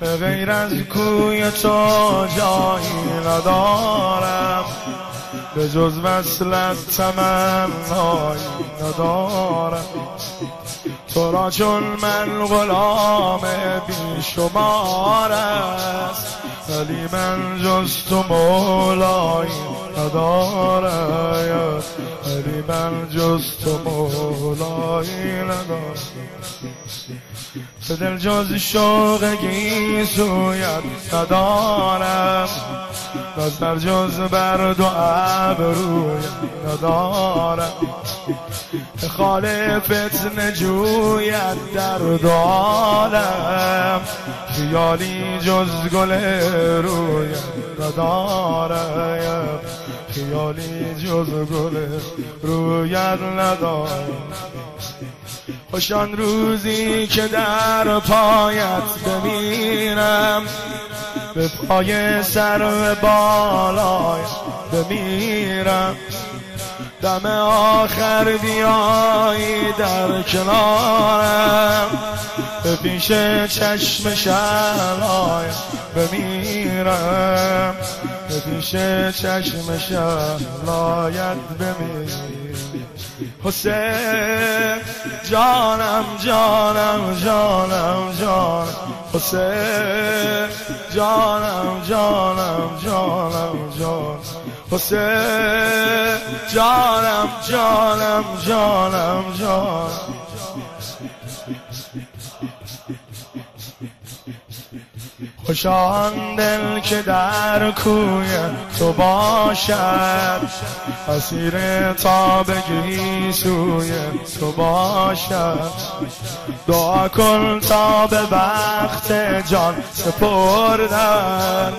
به غیر از کوی تو جایی ندارم. به جز وصلت تمنایی ندارم. تو را چون من غلام بی است ولی من جز تو مولایی ندارم. ولی من جز تو مولایی ندارم به دل جز شوق گیسویت ندارم. نظر جز بر دو ابرویت ندارم. خالفت نجویت در دو عالم. خیالی جز گل رویت ندارم خیالی جز گل رویت ندارم خوشان روزی که در پایت بمیرم. به پای سر و بالای بمیرم. دم آخر بیایی در کنارم. پیش چشم بمیرم. به پیش چشم بمیرم. حسین جانم جانم جانم جانم. حسین جانم جانم جانم جانم. حسین جانم جانم جانم جانم. خوشان دل که در کوی تو باشد. اسیر تابگی سوی تو باشد. دعا کن تا به وقت جان سپردن.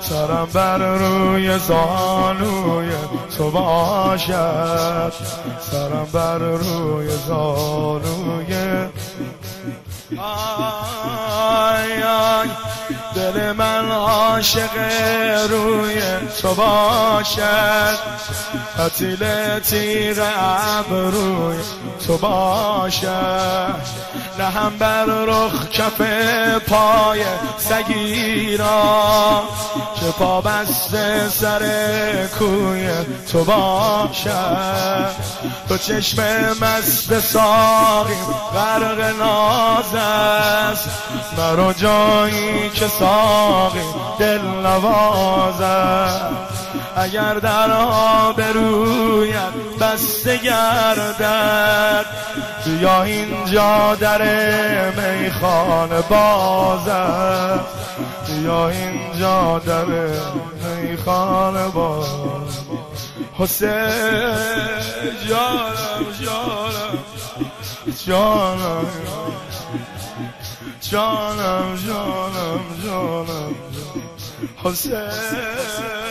سرم بر روی زانوی تو باشد. سرم بر روی زانوی من عاشق روی تو باشد. قتیل تیر ابروی تو باشد. نه هم بر رخ کف پای سگیرا که پا بسته سر کوی تو باشد. تو چشم مست ساقی غرق ناز است. مرا جایی که ساقی دل نوازد اگر در آب رویت بسته گردد بیا اینجا در میخانه بازد بیا اینجا در میخانه باز حسین جانم جانم جانم. جانم جانم جانم حسین.